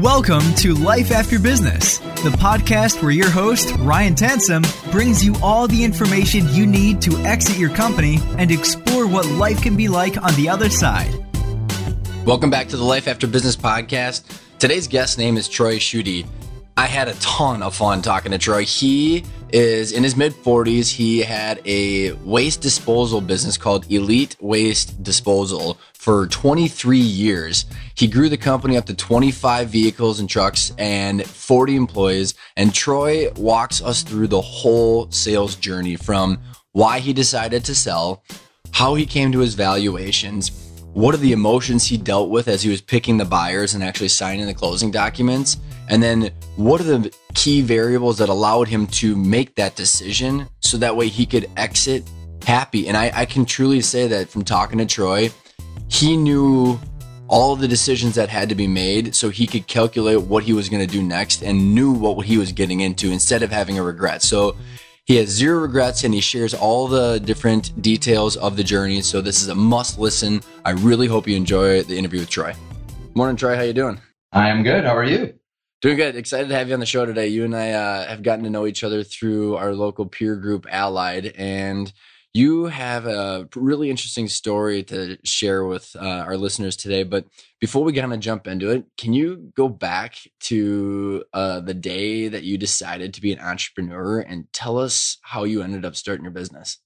Welcome to Life After Business, the podcast where your host, Ryan Tansom, brings you all the information you need to exit your company and explore what life can be like on the other side. Welcome back to the Life After Business podcast. Today's guest name is Troy Schutte. I had a ton of fun talking to Troy. He is in his mid 40s. He had a waste disposal business called Elite Waste Disposal for 23 years. He grew the company up to 25 vehicles and trucks and 40 employees. And Troy walks us through the whole sales journey from why he decided to sell, how he came to his valuations what are the emotions he dealt with as he was picking the buyers and actually signing the closing documents? And then what are the key variables that allowed him to make that decision so that way he could exit happy? And I, I can truly say that from talking to Troy, he knew all the decisions that had to be made so he could calculate what he was going to do next and knew what he was getting into instead of having a regret. So he has zero regrets and he shares all the different details of the journey. So this is a must listen. I really hope you enjoy the interview with Troy. Morning, Troy. How you doing? I am good. How are you? Doing good. Excited to have you on the show today. You and I uh, have gotten to know each other through our local peer group, Allied, and you have a really interesting story to share with uh, our listeners today. But before we kind of jump into it, can you go back to uh, the day that you decided to be an entrepreneur and tell us how you ended up starting your business?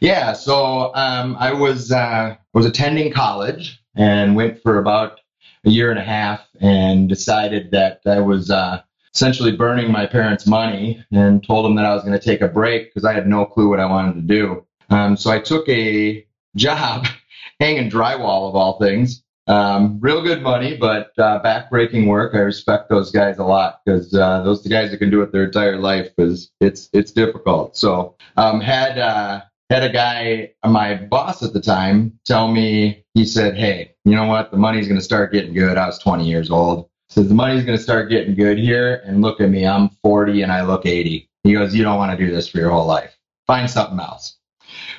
Yeah, so um, I was uh, was attending college and went for about a year and a half and decided that I was uh, essentially burning my parents' money and told them that I was going to take a break because I had no clue what I wanted to do. Um, so I took a job hanging drywall of all things. Um, real good money, but uh, backbreaking work. I respect those guys a lot because uh, those the guys that can do it their entire life because it's it's difficult. So um, had uh, had a guy, my boss at the time, tell me he said, "Hey, you know what? The money's going to start getting good." I was 20 years old says the money's going to start getting good here. And look at me, I'm 40 and I look 80. He goes, you don't want to do this for your whole life. Find something else.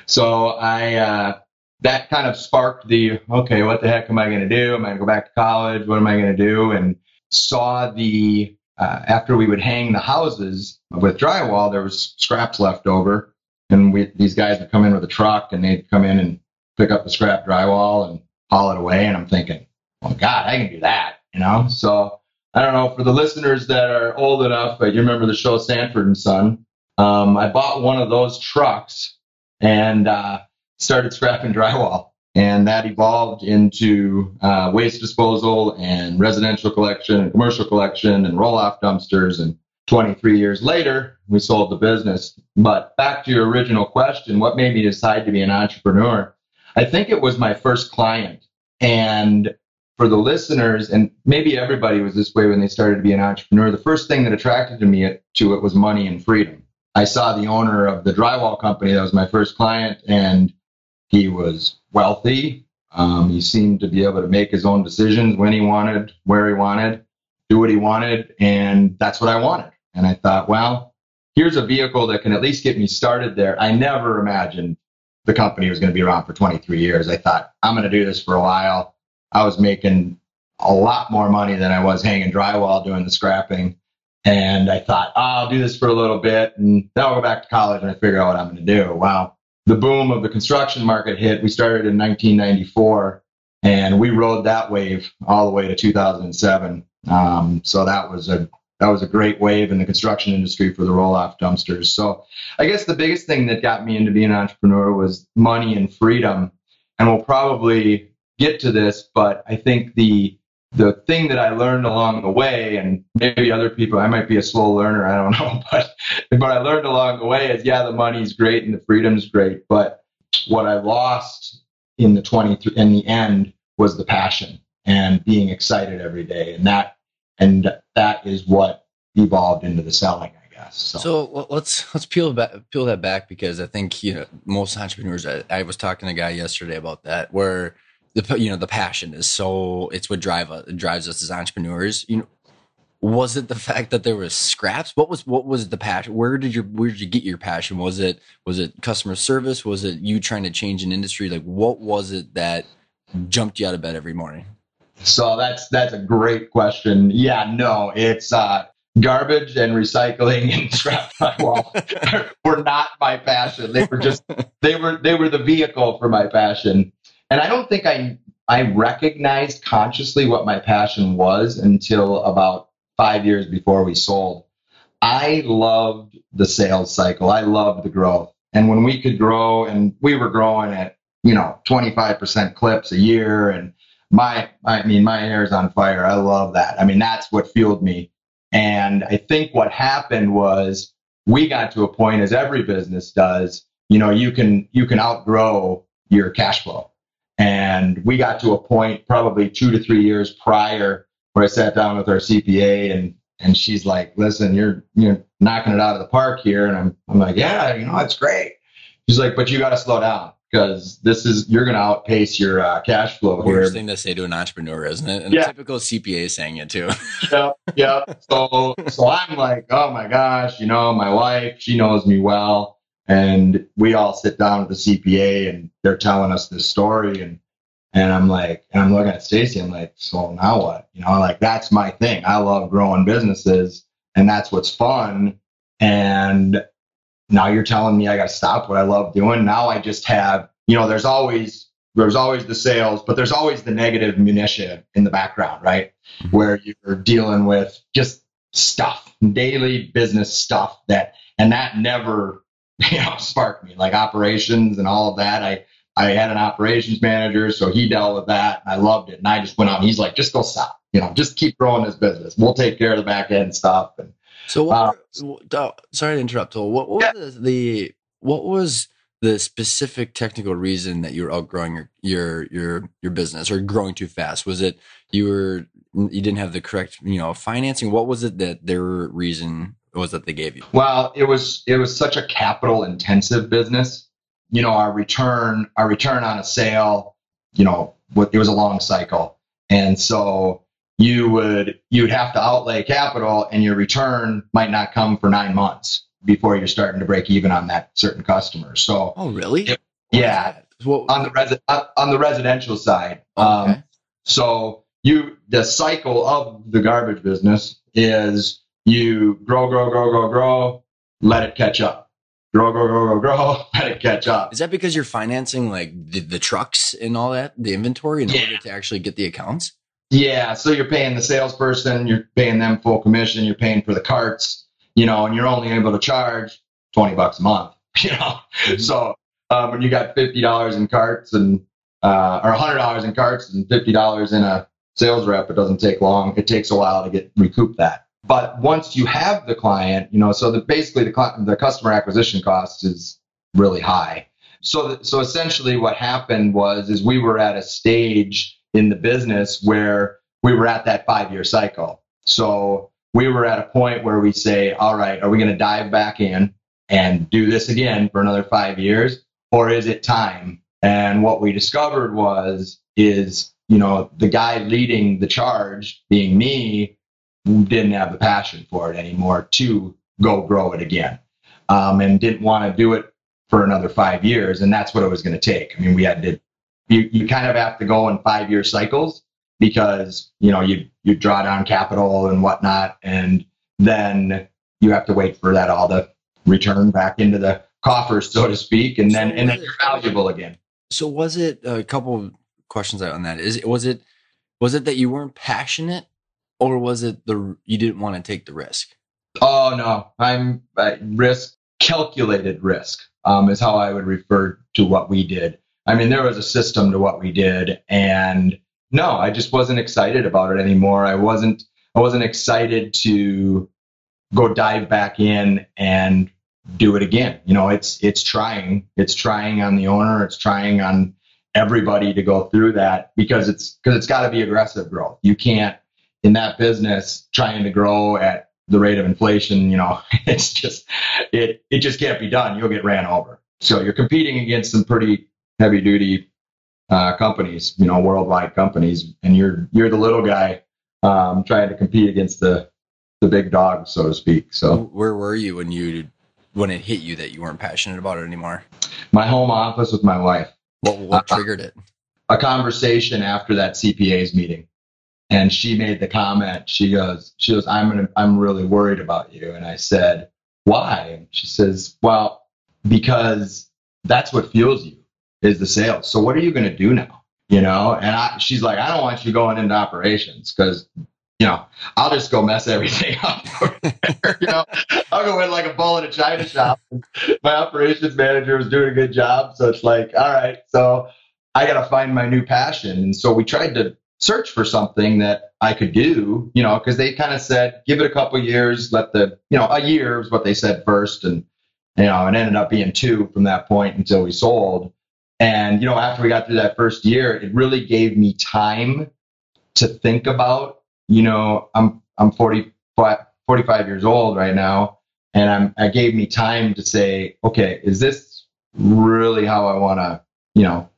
So I, uh, that kind of sparked the, okay, what the heck am I going to do? Am I going to go back to college? What am I going to do? And saw the, uh, after we would hang the houses with drywall, there was scraps left over. And we, these guys would come in with a truck and they'd come in and pick up the scrap drywall and haul it away. And I'm thinking, oh God, I can do that you know. So I don't know for the listeners that are old enough, but you remember the show Sanford and Son. Um, I bought one of those trucks and uh, started scrapping drywall, and that evolved into uh, waste disposal and residential collection and commercial collection and roll-off dumpsters. And 23 years later, we sold the business. But back to your original question, what made me decide to be an entrepreneur? I think it was my first client. And for the listeners, and maybe everybody was this way when they started to be an entrepreneur, the first thing that attracted to me to it was money and freedom. I saw the owner of the drywall company that was my first client, and he was wealthy. Um, he seemed to be able to make his own decisions when he wanted, where he wanted, do what he wanted, and that's what I wanted. And I thought, well, here's a vehicle that can at least get me started there. I never imagined the company was going to be around for 23 years. I thought, I'm going to do this for a while I was making a lot more money than I was hanging drywall doing the scrapping. And I thought, oh, I'll do this for a little bit and then I'll go back to college and I figure out what I'm going to do. Wow. The boom of the construction market hit. We started in 1994 and we rode that wave all the way to 2007. Um, so that was a that was a great wave in the construction industry for the roll-off dumpsters. So I guess the biggest thing that got me into being an entrepreneur was money and freedom. And we'll probably get to this, but I think the the thing that I learned along the way, and maybe other people, I might be a slow learner, I don't know, but what I learned along the way is, yeah, the money's great and the freedom's great, but what I lost in the 20 in the end was the passion and being excited every day, and that and that is what evolved into the selling. I guess. So. so, let's let's peel back, peel that back because I think you know most entrepreneurs. I, I was talking to a guy yesterday about that where the you know the passion is so it's what drive us drives us as entrepreneurs. You know, was it the fact that there was scraps? What was what was the passion? Where did your where did you get your passion? Was it was it customer service? Was it you trying to change an industry? Like what was it that jumped you out of bed every morning? So that's that's a great question. Yeah, no, it's uh, garbage and recycling and scrap drywall were not my passion. They were just they were they were the vehicle for my passion. And I don't think I I recognized consciously what my passion was until about five years before we sold. I loved the sales cycle. I loved the growth. And when we could grow and we were growing at, you know, 25% clips a year and my I mean my hair is on fire. I love that. I mean that's what fueled me. And I think what happened was we got to a point as every business does, you know, you can you can outgrow your cash flow. And we got to a point probably 2 to 3 years prior where I sat down with our CPA and and she's like, "Listen, you're you're knocking it out of the park here." And I'm I'm like, "Yeah, you know, that's great." She's like, "But you got to slow down because this is you're going to outpace your uh, cash flow here." Worst thing to say to an entrepreneur, isn't it? And Yeah. a typical CPA saying it too. yep, yep. So, so I'm like, oh my gosh, you know, my wife, she knows me well, and we all sit down with the CPA, and they're telling us this story, and and I'm like, and I'm looking at Stacy, I'm like, so now what? You know, like that's my thing. I love growing businesses, and that's what's fun. And now you're telling me I got to stop what I love doing. Now I just have, you know, there's always there's always the sales, but there's always the negative munition in the background, right? Mm-hmm. where you're dealing with just stuff, daily business stuff that, and that never, you know, sparked me like operations and all of that. I, I had an operations manager, so he dealt with that. And I loved it. And I just went out and he's like, just go stop, you know, just keep growing this business. We'll take care of the back end stuff. And So what? Uh, were- uh, sorry to interrupt. What, what was the, the what was the specific technical reason that you were outgrowing your your your your business or growing too fast? Was it you were you didn't have the correct you know financing? What was it that their reason was that they gave you? Well, it was it was such a capital intensive business. You know, our return our return on a sale, you know, what it was a long cycle. And so you would you would have to outlay capital and your return might not come for 9 months before you're starting to break even on that certain customer. So, Oh, really? Yep. yeah, well, on the resi- on the residential side. Um, okay. so you the cycle of the garbage business is you grow, grow, grow, grow, grow, let it catch up. Grow, grow, grow, grow, grow, let it catch up. Is that because you're financing like the, the trucks and all that, the inventory, in Yeah. order to actually get the accounts? Yeah, so you're paying the salesperson, you're paying them full commission, you're paying for the carts, you know, and you're only able to charge twenty bucks a month, you know. So um, when you got fifty dollars in carts and uh, or hundred dollars in carts and fifty dollars in a sales rep, it doesn't take long. It takes a while to get recoup that. But once you have the client, you know, so the, basically the the customer acquisition cost is really high. So so essentially, what happened was is we were at a stage in the business where we were at that five year cycle. So we were at a point where we say, all right, are we going to dive back in and do this again for another five years, or is it time? And what we discovered was is you know the guy leading the charge, being me, didn't have the passion for it anymore to go grow it again, um, and didn't want to do it for another five years, and that's what it was going to take. I mean, we had to you, you kind of have to go in five year cycles because you know you you draw down capital and whatnot and then you have to wait for that all to return back into the coffers so to speak and then and then you're valuable again So was it a couple of questions on that? Is it was it was it that you weren't passionate, or was it the you didn't want to take the risk? oh no. I'm uh, risk calculated risk um, is how i would refer to what we did. I mean there was a system to what we did and no i just wasn't excited about it anymore. I wasn't i wasn't excited to go dive back in and do it again. You know it's it's trying. It's trying on the owner. It's trying on everybody to go through that because it's because it's got to be aggressive growth. You can't in that business trying to grow at the rate of inflation you know it's just it it just can't be done. You'll get ran over. So you're competing against some pretty heavy duty uh, companies you know worldwide companies and you're you're the little guy um, trying to compete against the the big dog so to speak so. Where were you when you when it hit you that you weren't passionate about it anymore? my home office with my wife What what Uh, triggered it? a conversation after that CPA's meeting and she made the comment. She goes, she goes, I'm gonna, I'm really worried about you. And I said, why? And she says, well, because that's what fuels you is the sales. So what are you going to do now? You know, and I, she's like, I don't want you going into operations because, you know, I'll just go mess everything up. you know, I'll go in like a bull in a china shop. My operations manager was doing a good job. So it's like, all right, so I got to find my new passion. And so we tried to search for something that I could do, you know, because they kind of said, give it a couple years, let the, you know, a year is what they said first. And, you know, it ended up being two from that point until we sold. And, you know, after we got through that first year, it really gave me time to think about, you know, I'm, I'm 40, 45 years old right now. And I'm, I gave me time to say, okay, is this really how I want to, you know,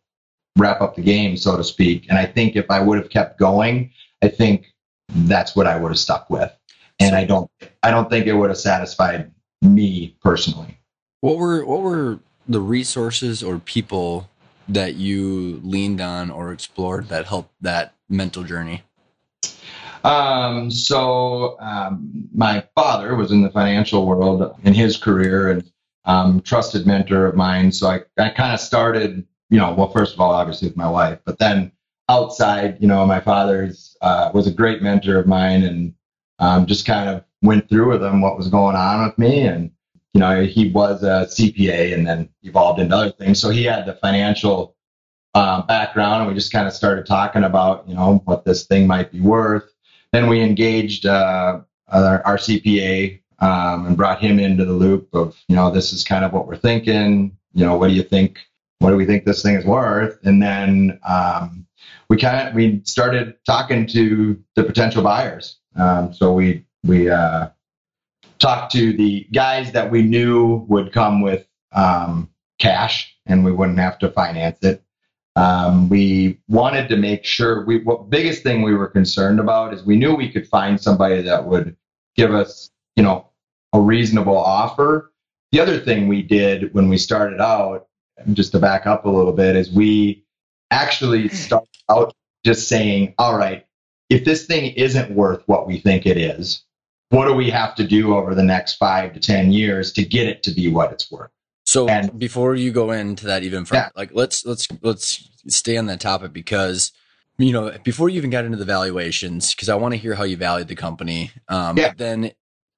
wrap up the game, so to speak. And I think if I would have kept going, I think that's what I would have stuck with. And I don't I don't think it would have satisfied me personally. What were what were the resources or people that you leaned on or explored that helped that mental journey? Um, so um, my father was in the financial world in his career and um, trusted mentor of mine. So I, I kind of started you know, well, first of all, obviously with my wife, but then outside, you know, my father's uh, was a great mentor of mine, and um, just kind of went through with him what was going on with me, and you know, he was a CPA, and then evolved into other things. So he had the financial uh, background, and we just kind of started talking about, you know, what this thing might be worth. Then we engaged uh, our, our CPA um, and brought him into the loop of, you know, this is kind of what we're thinking. You know, what do you think? What do we think this thing is worth? And then um, we kind of we started talking to the potential buyers. Um, so we we uh, talked to the guys that we knew would come with um, cash, and we wouldn't have to finance it. Um, we wanted to make sure we what biggest thing we were concerned about is we knew we could find somebody that would give us you know a reasonable offer. The other thing we did when we started out just to back up a little bit, is we actually start out just saying, all right, if this thing isn't worth what we think it is, what do we have to do over the next five to 10 years to get it to be what it's worth? So and, before you go into that even further, yeah. like let's, let's, let's stay on that topic because, you know, before you even got into the valuations, because I want to hear how you valued the company. Um, yeah. But then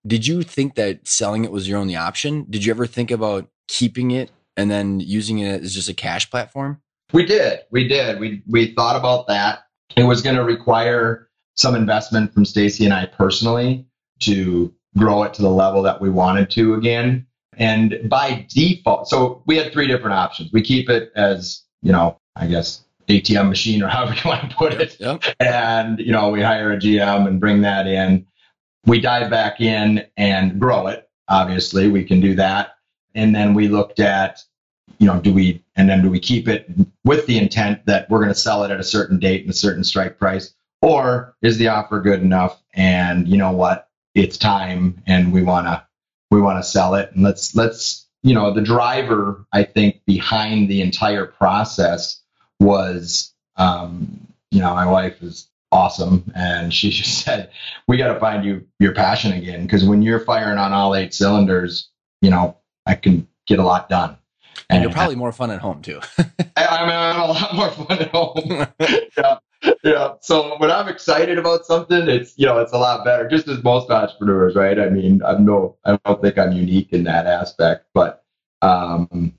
did you think that selling it was your only option? Did you ever think about keeping it and then using it as just a cash platform? We did. We did. We we thought about that. It was going to require some investment from Stacy and I personally to grow it to the level that we wanted to again. And by default, so we had three different options. We keep it as, you know, I guess ATM machine or however you want to put it. Yep. And, you know, we hire a GM and bring that in. We dive back in and grow it. Obviously, we can do that. And then we looked at you know, do we, and then do we keep it with the intent that we're going to sell it at a certain date and a certain strike price? Or is the offer good enough? And you know what? It's time and we want to, we want to sell it. And let's, let's, you know, the driver, I think, behind the entire process was, um, you know, my wife is awesome. And she just said, we got to find you your passion again. Cause when you're firing on all eight cylinders, you know, I can get a lot done. And, you're probably more fun at home too. I'm, I'm a lot more fun at home. yeah. Yeah. So when I'm excited about something, it's you know, it's a lot better. Just as most entrepreneurs, right? I mean, I'm no I don't think I'm unique in that aspect. But um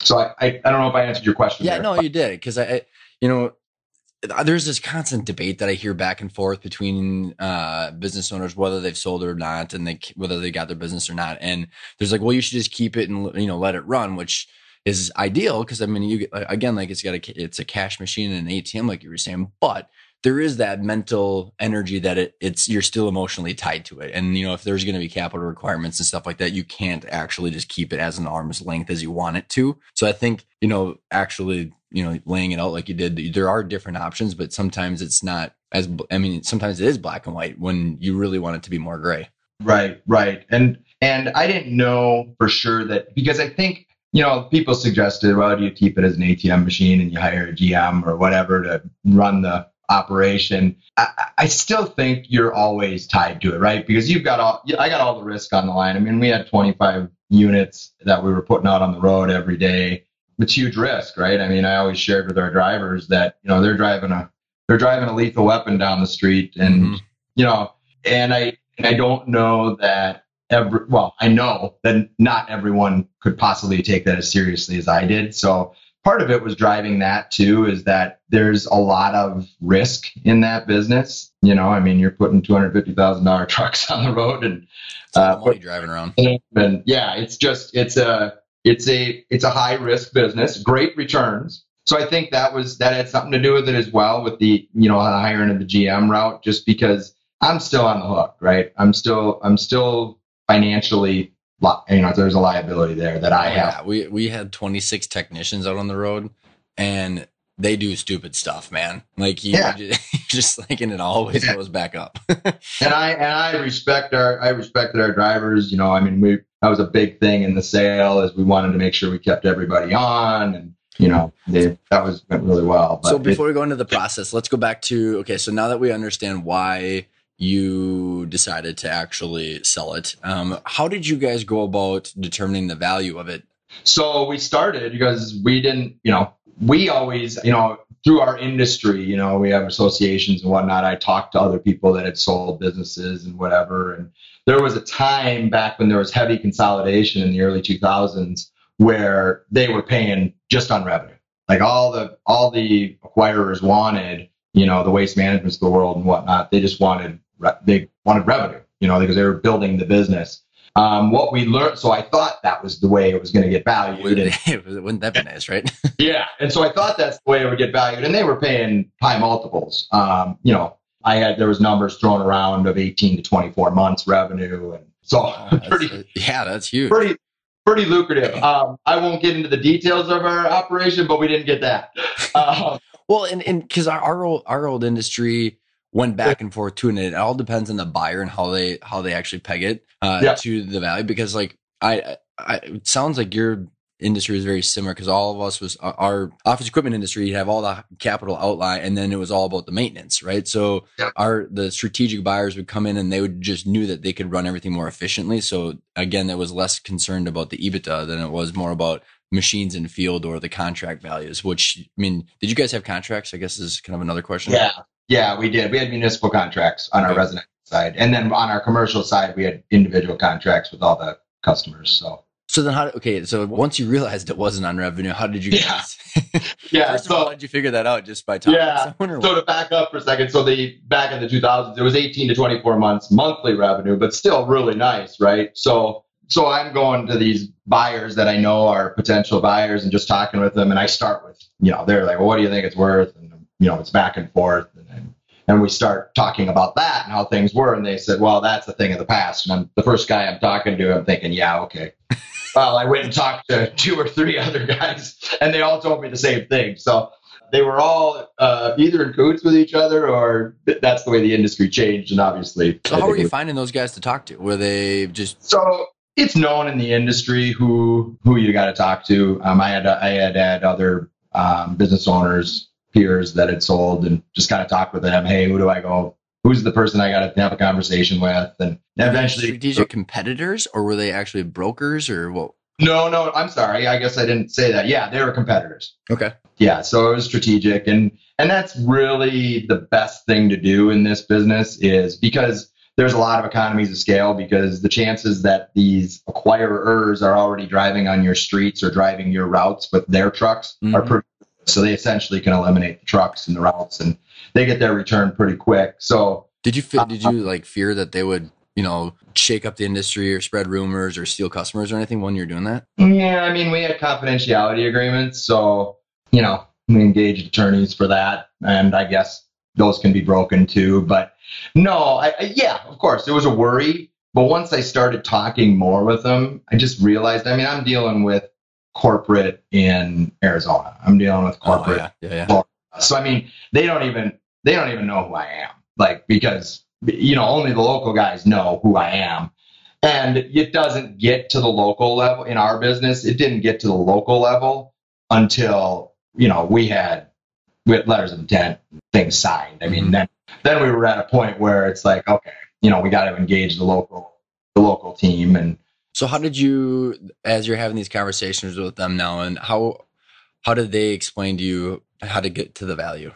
so I, I, I don't know if I answered your question. Yeah, there, no, you did. Because I, you know, there's this constant debate that I hear back and forth between uh, business owners whether they've sold or not, and they whether they got their business or not. And there's like, well, you should just keep it and you know let it run, which is ideal because I mean, you again, like it's got a it's a cash machine and an ATM, like you were saying, but there is that mental energy that it, it's you're still emotionally tied to it and you know if there's going to be capital requirements and stuff like that you can't actually just keep it as an arm's length as you want it to so i think you know actually you know laying it out like you did there are different options but sometimes it's not as i mean sometimes it is black and white when you really want it to be more gray right right and and i didn't know for sure that because i think you know, people suggested, well, do you keep it as an ATM machine and you hire a GM or whatever to run the operation, I, I, still think you're always tied to it, right? Because you've got all, I got all the risk on the line. I mean, we had 25 units that we were putting out on the road every day. It's huge risk, right? I mean, I always shared with our drivers that, you know, they're driving a, they're driving a lethal weapon down the street and, mm-hmm. you know, and I, and I don't know that every, well, I know that not everyone could possibly take that as seriously as I did. So part of it was driving that too is that there's a lot of risk in that business you know i mean you're putting $250000 trucks on the road and uh, money driving around and yeah it's just it's a it's a it's a high risk business great returns so i think that was that had something to do with it as well with the you know the hiring of the gm route just because i'm still on the hook right i'm still i'm still financially you know there's a liability there that I have. Yeah. We we had 26 technicians out on the road, and they do stupid stuff, man. Like you, yeah. just, just like and it always yeah. goes back up. and I and I respect our I respected our drivers. You know, I mean, we that was a big thing in the sale is we wanted to make sure we kept everybody on and you know they, that was went really well. so before it, we go into the process, let's go back to okay. So now that we understand why you decided to actually sell it. Um, how did you guys go about determining the value of it? So we started because we didn't, you know, we always, you know, through our industry, you know, we have associations and whatnot. I talked to other people that had sold businesses and whatever. And there was a time back when there was heavy consolidation in the early 2000s where they were paying just on revenue. Like all the all the acquirers wanted, you know, the waste managements of the world and whatnot. They just wanted they wanted revenue, you know, because they were building the business. Um, what we learned, so I thought that was the way it was going to get valued. And, Wouldn't that be nice, right? yeah, and so I thought that's the way it would get valued, and they were paying high multiples. Um, you know, I had there was numbers thrown around of 18 to 24 months revenue, and so pretty, yeah, that's huge. Pretty, pretty lucrative. Um, I won't get into the details of our operation, but we didn't get that. Um, well, and and because our our old, our old industry went back and forth too, and it all depends on the buyer and how they how they actually peg it uh, yeah. to the value. Because like I, I, it sounds like your industry is very similar because all of us was our office equipment industry. You have all the capital outlay, and then it was all about the maintenance, right? So yeah. our the strategic buyers would come in and they would just knew that they could run everything more efficiently. So again, that was less concerned about the EBITDA than it was more about machines in field or the contract values. Which I mean, did you guys have contracts? I guess is kind of another question. Yeah, yeah, we did. We had municipal contracts on our okay. residential side, and then on our commercial side, we had individual contracts with all the customers. So. So then, how? Okay, so once you realized it wasn't on revenue, how did you guys? Yeah, yeah. First so all, how did you figure that out? Just by talking yeah. so to back up for a second, so the back in the 2000s, it was 18 to 24 months monthly revenue, but still really nice, right? So so I'm going to these buyers that I know are potential buyers and just talking with them, and I start with, you know, they're like, well, what do you think it's worth? And you know, it's back and forth. And, and, and we start talking about that and how things were. And they said, well, that's a thing of the past. And I'm the first guy I'm talking to, I'm thinking, yeah, okay. well, I went and talked to two or three other guys and they all told me the same thing. So they were all uh, either in cahoots with each other or that's the way the industry changed. And obviously, so how were you finding those guys to talk to? Were they just so? It's known in the industry who who you got to talk to. Um, I had I had had other um, business owners peers that had sold and just kind of talk with them. Hey, who do I go? Who's the person I got to have a conversation with? And eventually, strategic competitors, or were they actually brokers, or what? No, no, I'm sorry. I guess I didn't say that. Yeah, they were competitors. Okay. Yeah, so it was strategic, and and that's really the best thing to do in this business is because there's a lot of economies of scale because the chances that these acquirers are already driving on your streets or driving your routes with their trucks mm-hmm. are pretty so they essentially can eliminate the trucks and the routes, and they get their return pretty quick. So did you did you uh, like fear that they would you know shake up the industry or spread rumors or steal customers or anything when you're doing that? Yeah, I mean we had confidentiality agreements, so you know we engaged attorneys for that, and I guess those can be broken too. But no, I, I, yeah, of course, it was a worry. But once I started talking more with them, I just realized. I mean, I'm dealing with corporate in Arizona. I'm dealing with oh, corporate. Oh, yeah. Yeah, yeah. So I mean, they don't even they don't even know who I am. Like because you know only the local guys know who I am, and it doesn't get to the local level in our business. It didn't get to the local level until you know we had we had letters of intent, things signed. I mean, Mhm. then then we were at a point where it's like, okay, you know, we got to engage the local the local team and So how did you, as you're having these conversations with them now, and how how did they explain to you how to get to the value?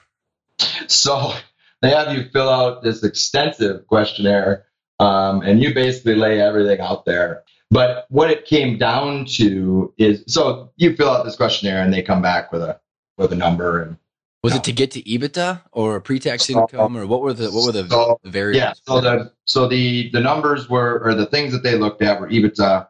So they have you fill out this extensive questionnaire, um, and you basically lay everything out there. But what it came down to is, so you fill out this questionnaire, and they come back with a with a number, and Was No. it to get to EBITDA or pre-tax income, or what were the what were the So, variables? yeah. So the so the the numbers were, or the things that they looked at were EBITDA,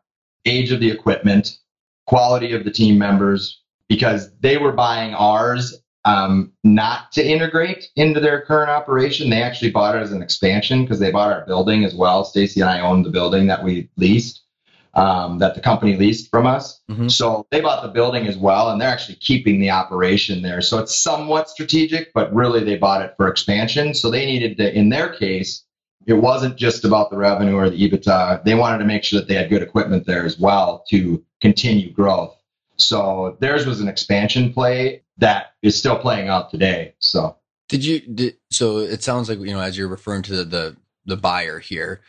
age of the equipment, quality of the team members, because they were buying ours um, not to integrate into their current operation. They actually bought it as an expansion because they bought our building as well. Stacy and I owned the building that we leased, um, that the company leased from us. Mhm. So they bought the building as well, and they're actually keeping the operation there. So it's somewhat strategic, but really they bought it for expansion. So they needed to, in their case, it wasn't just about the revenue or the EBITDA. They wanted to make sure that they had good equipment there as well to continue growth. So theirs was an expansion play that is still playing out today. So Did you did so? It sounds like you know as you're referring to the the, the buyer here.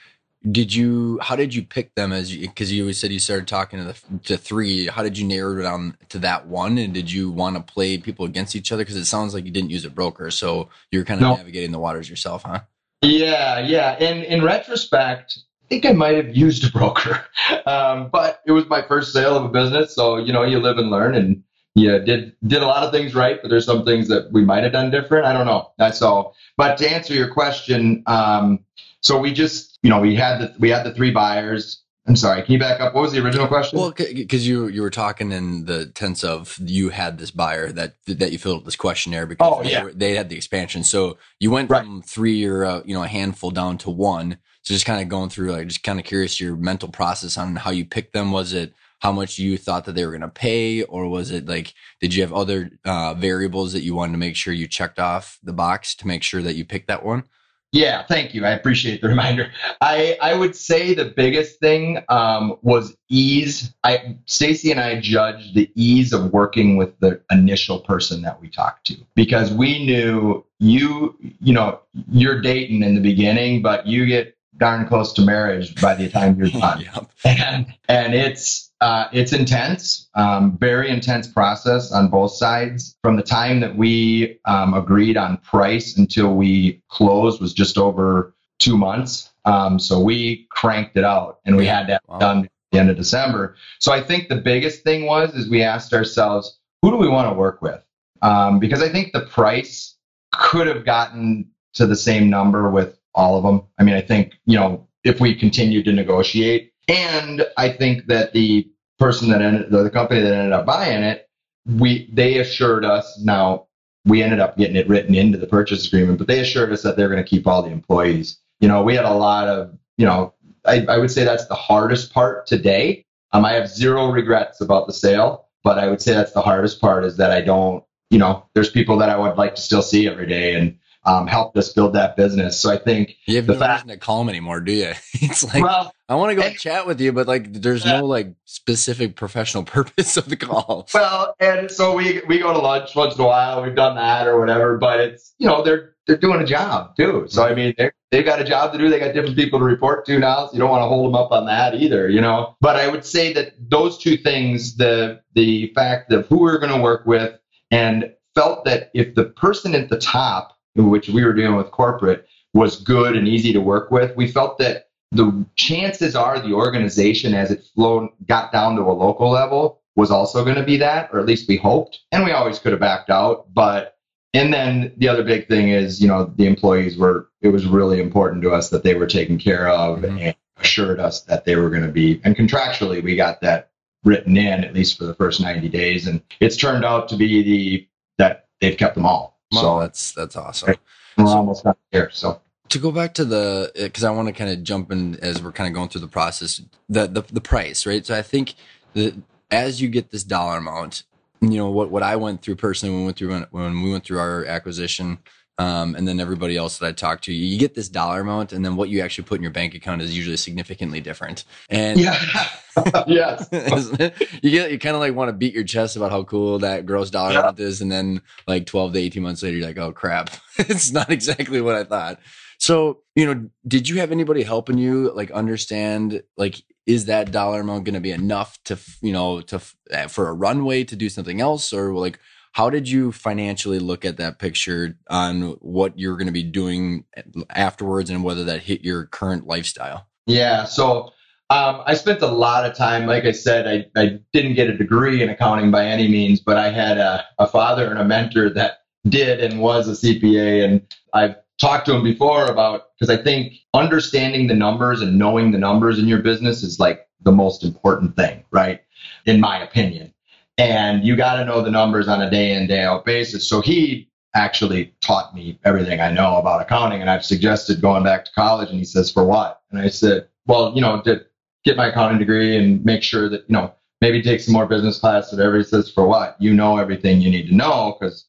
Did you? How did you pick them? As you because you always said you started talking to the to three. How did you narrow it down to that one? And did you want to play people against each other? Because it sounds like you didn't use a broker, so you're kind of No. navigating the waters yourself, huh? Yeah, yeah. And in retrospect, I think I might have used a broker, um, but it was my first sale of a business. So you know, you live and learn, and yeah did did a lot of things right, but there's some things that we might have done different. I don't know. That's all. But to answer your question, um, so we just you know we had the we had the three buyers. I'm sorry. Can you back up? What was the original question? Well, because you you were talking in the tense of you had this buyer that that you filled out this questionnaire because Oh, they, yeah. were- they had the expansion. So you went Right. from three or uh, you know a handful down to one. So just kind of going through like just kind of curious your mental process on how you picked them. Was it how much you thought that they were going to pay, or was it like did you have other uh, variables that you wanted to make sure you checked off the box to make sure that you picked that one? Yeah, thank you. I appreciate the reminder. I I would say the biggest thing um, was ease. I Stacy and I judged the ease of working with the initial person that we talked to because we knew you you know you're dating in the beginning, but you get darn close to marriage by the time you're done Yep. and and it's uh, it's intense, um, very intense process on both sides. From the time that we um, agreed on price until we closed was just over two months. Um, so we cranked it out, and we had that Wow. done at the end of December. So I think the biggest thing was is we asked ourselves, who do we want to work with? Um, because I think the price could have gotten to the same number with all of them. I mean, I think you know if we continued to negotiate. And I think that the person that ended, the company that ended up buying it, we they assured us. Now we ended up getting it written into the purchase agreement, but they assured us that they're going to keep all the employees. You know, we had a lot of, you know, I, I would say that's the hardest part today. Um, I have zero regrets about the sale, but I would say that's the hardest part is that I don't, you know, there's people that I would like to still see every day and um, help us build that business. So I think, You have The no fact- reason to call them anymore, do you? It's like well, I want to go And- chat with you, but like, there's Yeah. no like specific professional purpose of the call. Well, and so we we go to lunch once in a while. We've done that or whatever, but it's you know they're they're doing a job too. So I mean they they've got a job to do. They got different people to report to now. So you don't want to hold them up on that either, you know. But I would say that those two things, the the fact of who we're going to work with, and felt that if the person at the top, which we were dealing with corporate, was good and easy to work with, we felt that the chances are the organization as it flowed got down to a local level was also going to be that or at least we hoped. And we always could have backed out but and then the other big thing is you know the employees were it was really important to us that they were taken care of Mhm. and assured us that they were going to be and contractually we got that written in at least for the first 90 days and it's turned out to be the that they've kept them all Wow, so that's that's awesome. We're so- almost not there so to go back to the eh, because I want to kind of jump in as we're kind of going through the process the, the the price right so I think that as you get this dollar amount you know what what I went through personally when we went through when, when we went through our acquisition um, and then everybody else that I talk to, you get this dollar amount, and then what you actually put in your bank account is usually significantly different. And yeah, yes, you get you kind of like want to beat your chest about how cool that gross dollar yeah. amount is, and then like twelve to eighteen months later, you're like, oh crap, it's not exactly what I thought. So you know, did you have anybody helping you like understand like is that dollar amount going to be enough to you know to for a runway to do something else or like how did you financially look at that picture on what you're going to be doing afterwards and whether that hit your current lifestyle? Yeah. So um, I spent a lot of time, like I said, I, I didn't get a degree in accounting by any means, but I had a, a father and a mentor that did and was a CPA. And I've talked to him before about, because I think understanding the numbers and knowing the numbers in your business is like the most important thing, right? In my opinion and you got to know the numbers on a day in day out basis so he actually taught me everything i know about accounting and i've suggested going back to college and he says for what and i said well you know to get my accounting degree and make sure that you know maybe take some more business class whatever he says for what you know everything you need to know because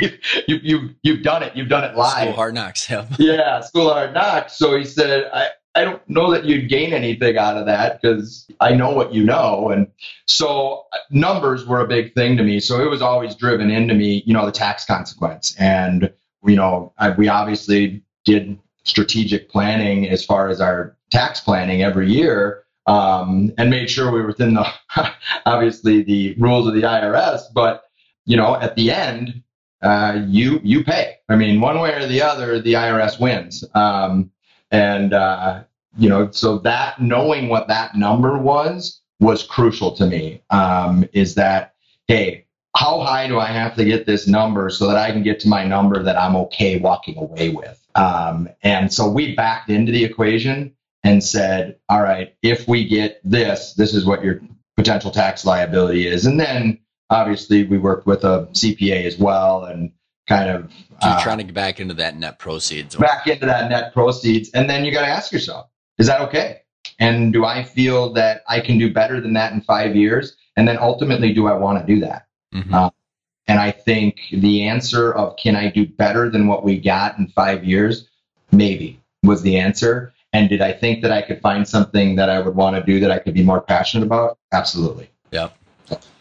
you, you, you've done it. You've done it live. School hard knocks. Yep. yeah, school hard knocks. So he said, I, I don't know that you'd gain anything out of that because I know what you know. And so uh, numbers were a big thing to me. So it was always driven into me, you know, the tax consequence. And, you know, I, we obviously did strategic planning as far as our tax planning every year um, and made sure we were within the, obviously, the rules of the IRS. But, you know, at the end, uh, you you pay. I mean, one way or the other, the IRS wins. Um, and, uh, you know, so that knowing what that number was was crucial to me. Um, is that, hey, how high do I have to get this number so that I can get to my number that I'm okay walking away with? Um, and so we backed into the equation and said, all right, if we get this, this is what your potential tax liability is. And then obviously we worked with a CPA as well and kind of so you're uh, trying to get back into that net proceeds back into that net proceeds and then you got to ask yourself is that okay? And do i feel that i can do better than that in five years? And then ultimately do i want to do that? Mm-hmm. uh, and i think the answer of can i do better than what we got in five years? Maybe was the answer. And did i think that i could find something that i would want to do that i could be more passionate about? Absolutely. Yeah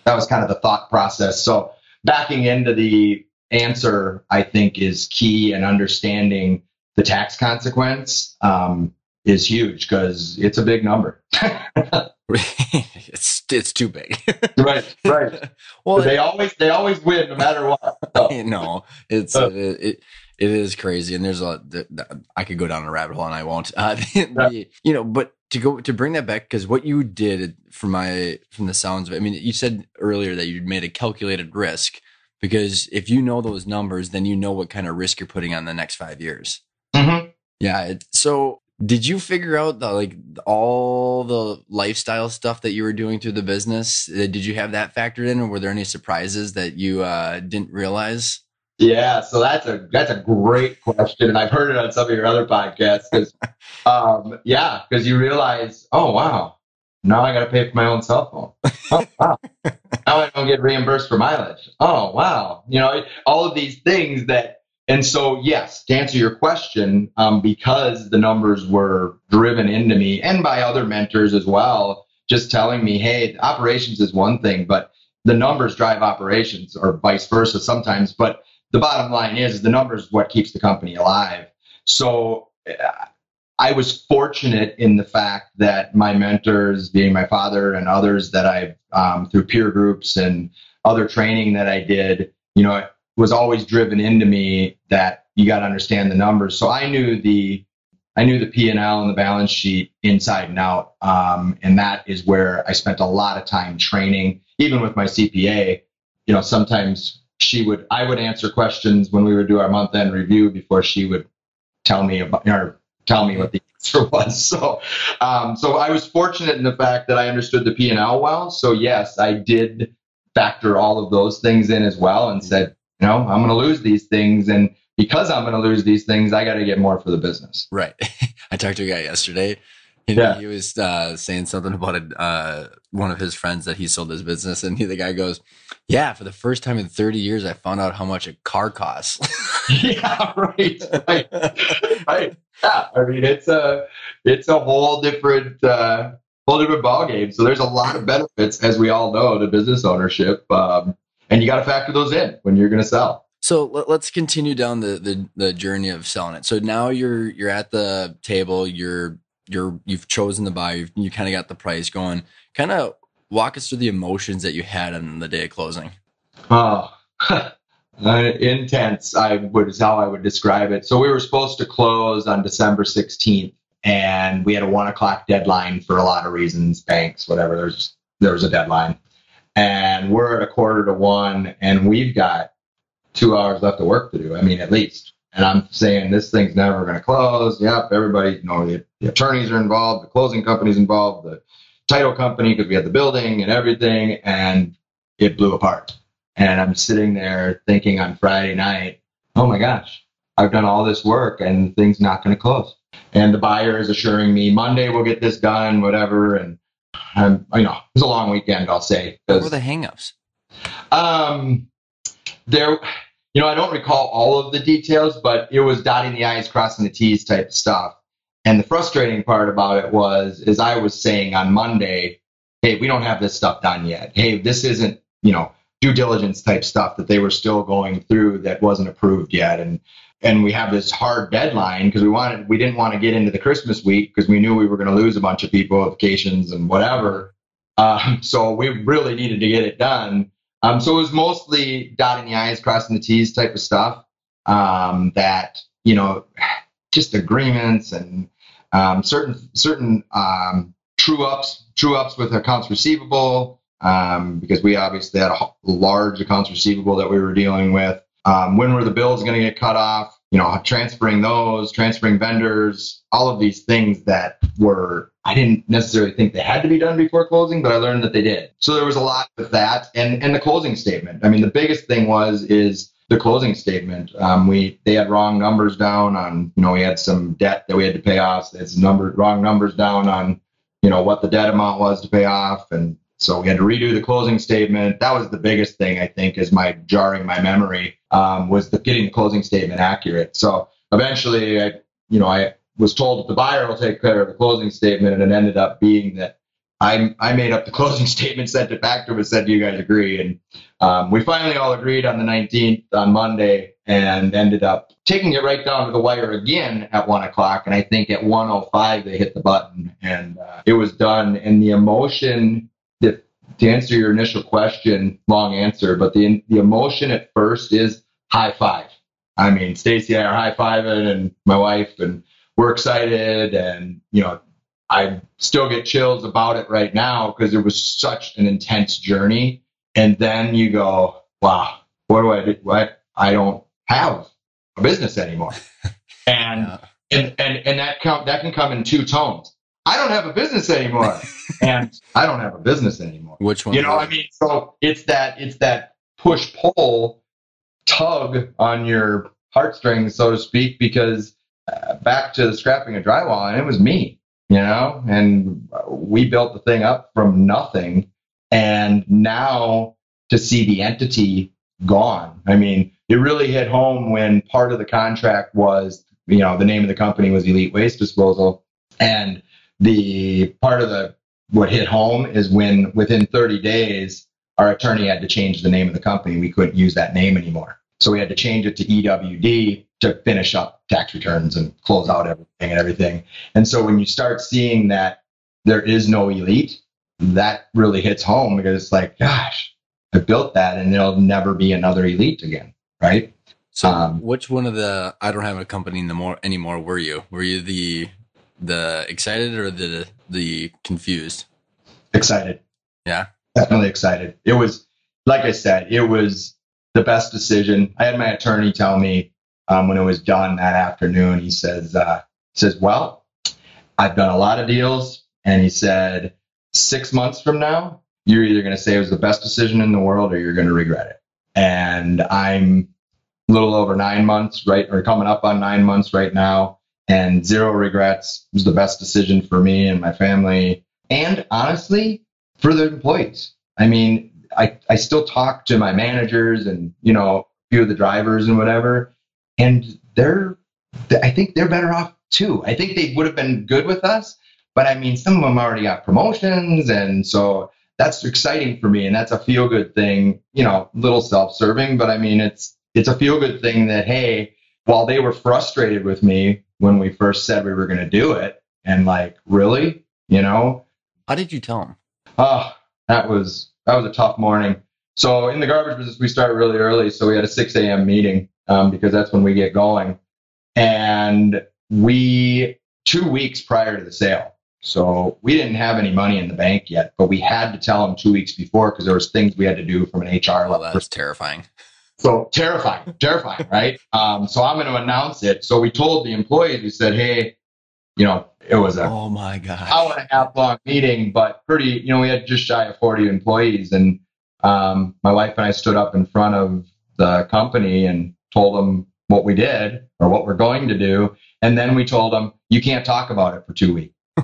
that was kind of the thought process. So backing into the answer, I think, is key and understanding the tax consequence um, is huge because it's a big number. it's it's too big. right, right. well, they always they always win no matter what. So. no, it's uh, it, it, it is crazy, and there's a I could go down a rabbit hole, and I won't. Uh, the, you know, but to go to bring that back because what you did from my from the sounds of it, I mean, you said earlier that you made a calculated risk because if you know those numbers, then you know what kind of risk you're putting on the next five years. Mm-hmm. Yeah. It, so did you figure out the like all the lifestyle stuff that you were doing through the business? Uh, did you have that factored in, or were there any surprises that you uh, didn't realize? Yeah, so that's a that's a great question, and I've heard it on some of your other podcasts. Because, um, yeah, because you realize, oh wow, now I got to pay for my own cell phone. Oh, wow. now I don't get reimbursed for mileage. Oh, wow. You know, all of these things that, and so, yes, to answer your question, um, because the numbers were driven into me and by other mentors as well, just telling me, hey, operations is one thing, but the numbers drive operations or vice versa sometimes. But the bottom line is, is the numbers what keeps the company alive. So I was fortunate in the fact that my mentors, being my father and others that I, um, through peer groups and other training that I did, you know, it was always driven into me that you got to understand the numbers. So I knew the, I knew the P and L and the balance sheet inside and out, um, and that is where I spent a lot of time training. Even with my CPA, you know, sometimes she would, I would answer questions when we would do our month end review before she would tell me about, or tell me what the answer was. So, um, so I was fortunate in the fact that I understood the P and L well. So yes, I did factor all of those things in as well, and said, you know, I'm going to lose these things, and because I'm going to lose these things, I got to get more for the business. Right. I talked to a guy yesterday, yeah. he was uh, saying something about it, uh, one of his friends that he sold his business, and he, the guy goes, "Yeah, for the first time in 30 years, I found out how much a car costs." yeah, right, right, right. Yeah, I mean it's a it's a whole different uh, whole different ball game. So there's a lot of benefits, as we all know, to business ownership, um, and you got to factor those in when you're going to sell. So let, us continue down the, the the journey of selling it. So now you're you're at the table. You're you're you've chosen the buyer. You've, you kind of got the price going. Kind of walk us through the emotions that you had on the day of closing. Oh, Uh, intense. I would is how I would describe it. So we were supposed to close on December 16th, and we had a one o'clock deadline for a lot of reasons, banks, whatever. There's there was a deadline, and we're at a quarter to one, and we've got two hours left of work to do. I mean, at least. And I'm saying this thing's never going to close. Yep, everybody, you know, the, the attorneys are involved, the closing company's involved, the title company because we had the building and everything, and it blew apart. And I'm sitting there thinking on Friday night, oh my gosh, I've done all this work and thing's not going to close. And the buyer is assuring me Monday we'll get this done, whatever. And I'm, you know, it was a long weekend, I'll say. What were the hangups? Um, there, you know, I don't recall all of the details, but it was dotting the I's, crossing the T's type of stuff. And the frustrating part about it was, as I was saying on Monday, hey, we don't have this stuff done yet. Hey, this isn't, you know, due diligence type stuff that they were still going through that wasn't approved yet. And and we have this hard deadline because we wanted we didn't want to get into the Christmas week because we knew we were going to lose a bunch of people, vacations and whatever. Um, so we really needed to get it done. Um, so it was mostly dotting the I's, crossing the T's type of stuff um, that, you know, just agreements and um, certain certain um, true ups, true ups with accounts receivable, um, because we obviously had a large accounts receivable that we were dealing with. Um, when were the bills going to get cut off? You know, transferring those, transferring vendors, all of these things that were I didn't necessarily think they had to be done before closing, but I learned that they did. So there was a lot with that, and and the closing statement. I mean, the biggest thing was is the closing statement. Um, we they had wrong numbers down on you know we had some debt that we had to pay off. Some number wrong numbers down on you know what the debt amount was to pay off, and so we had to redo the closing statement. That was the biggest thing I think is my jarring my memory um, was the getting the closing statement accurate. So eventually, I you know I was told that the buyer will take care of the closing statement, and it ended up being that I, I made up the closing statement, sent it back to him, and said, "Do you guys agree?" And um, we finally all agreed on the 19th on Monday, and ended up taking it right down to the wire again at one o'clock. And I think at 1:05 they hit the button, and uh, it was done. And the emotion that to answer your initial question, long answer, but the the emotion at first is high five. I mean, Stacy and I are high fiving, and my wife and we're excited and you know i still get chills about it right now because it was such an intense journey and then you go wow what do i do what i don't have a business anymore and yeah. and, and and that count that can come in two tones i don't have a business anymore and i don't have a business anymore which one you know i mean so it's that it's that push pull tug on your heartstrings so to speak because uh, back to the scrapping of drywall, and it was me, you know, and we built the thing up from nothing. And now to see the entity gone, I mean, it really hit home when part of the contract was, you know, the name of the company was Elite Waste Disposal. And the part of the what hit home is when within 30 days, our attorney had to change the name of the company. We couldn't use that name anymore. So we had to change it to EWD to finish up tax returns and close out everything and everything. And so when you start seeing that there is no elite, that really hits home because it's like, gosh, I built that and there'll never be another elite again, right? So um, which one of the I don't have a company anymore anymore were you? Were you the the excited or the the confused? Excited. Yeah. Definitely excited. It was like I said, it was the best decision. I had my attorney tell me um, when it was done that afternoon. He says, uh, says, well, I've done a lot of deals. And he said, six months from now, you're either going to say it was the best decision in the world or you're going to regret it. And I'm a little over nine months, right? Or coming up on nine months right now. And zero regrets. Was the best decision for me and my family, and honestly, for the employees. I mean, I, I still talk to my managers and you know a few of the drivers and whatever, and they're I think they're better off too. I think they would have been good with us, but I mean, some of them already got promotions, and so that's exciting for me, and that's a feel good thing. You know, little self serving, but I mean, it's it's a feel good thing that hey, while they were frustrated with me when we first said we were going to do it, and like really, you know, How did you tell them? oh, that was that was a tough morning. So in the garbage business, we start really early. So we had a 6 a.m. meeting um, because that's when we get going. And we two weeks prior to the sale. So we didn't have any money in the bank yet, but we had to tell them two weeks before because there was things we had to do from an HR Oh, level. that's terrifying. So terrifying, terrifying, right? Um, so I'm going to announce it. So we told the employees, we said, hey, you know, it was a Oh my god. hour and a half long meeting, but pretty, you know, we had just shy of 40 employees. And um, my wife and I stood up in front of the company and told them what we did or what we're going to do. And then we told them, you can't talk about it for two weeks.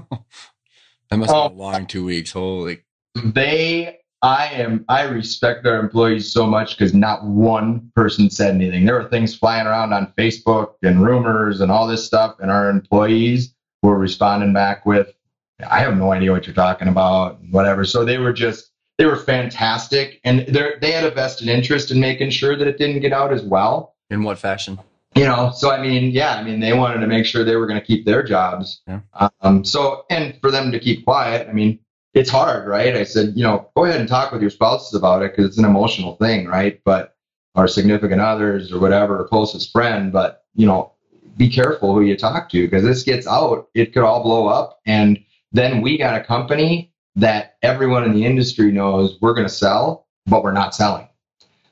That must Oh. have been a long two weeks. Holy. They, I am, I respect our employees so much because not one person said anything. There were things flying around on Facebook and rumors and all this stuff, and our employees were responding back with, I have no idea what you're talking about, whatever. So they were just, they were fantastic. And they they had a vested interest in making sure that it didn't get out as well. In what fashion? You know, so I mean, yeah, I mean, they wanted to make sure they were going to keep their jobs. Yeah. Um, so, and for them to keep quiet, I mean, it's hard, right? I said, you know, go ahead and talk with your spouses about it because it's an emotional thing, right? But our significant others or whatever, closest friend, but you know, be careful who you talk to because this gets out, it could all blow up. And then we got a company that everyone in the industry knows we're going to sell, but we're not selling.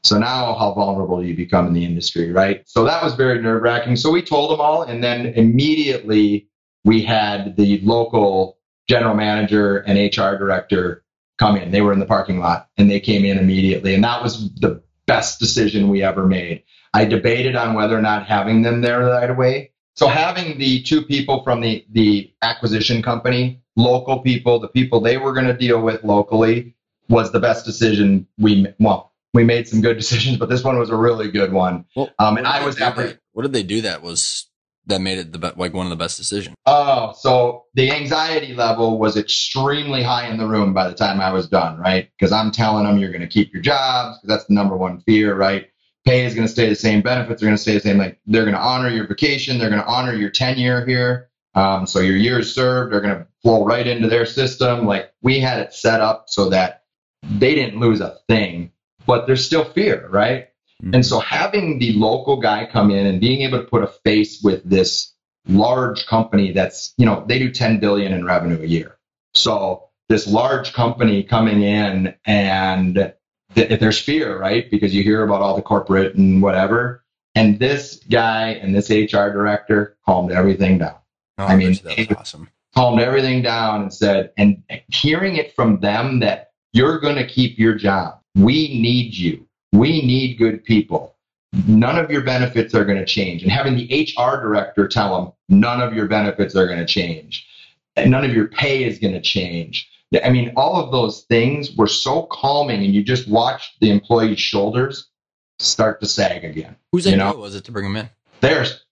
So now how vulnerable do you become in the industry, right? So that was very nerve wracking. So we told them all, and then immediately we had the local general manager and HR director come in. They were in the parking lot and they came in immediately. And that was the best decision we ever made. I debated on whether or not having them there right away. So having the two people from the, the acquisition company, local people, the people they were going to deal with locally, was the best decision we well we made some good decisions, but this one was a really good one. Well, Um, and I was happy. What did they do that was that made it the be- like one of the best decisions? Oh, so the anxiety level was extremely high in the room by the time I was done, right? Because I'm telling them you're going to keep your jobs because that's the number one fear, right? Pay is going to stay the same, benefits are going to stay the same. Like they're going to honor your vacation, they're going to honor your tenure here. Um, so your years served are going to flow right into their system. Like we had it set up so that they didn't lose a thing, but there's still fear, right? Mm-hmm. And so having the local guy come in and being able to put a face with this large company that's, you know, they do 10 billion in revenue a year. So this large company coming in and th- there's fear, right? Because you hear about all the corporate and whatever. And this guy and this HR director calmed everything down Oh, I mean, bet you that was awesome. calmed everything down and said, and hearing it from them that you're going to keep your job. We need you. We need good people. None of your benefits are going to change. And having the HR director tell them, none of your benefits are going to change. And none of your pay is going to change. I mean, all of those things were so calming, and you just watched the employee's shoulders start to sag again. Whose idea know? was it to bring them in? Theirs.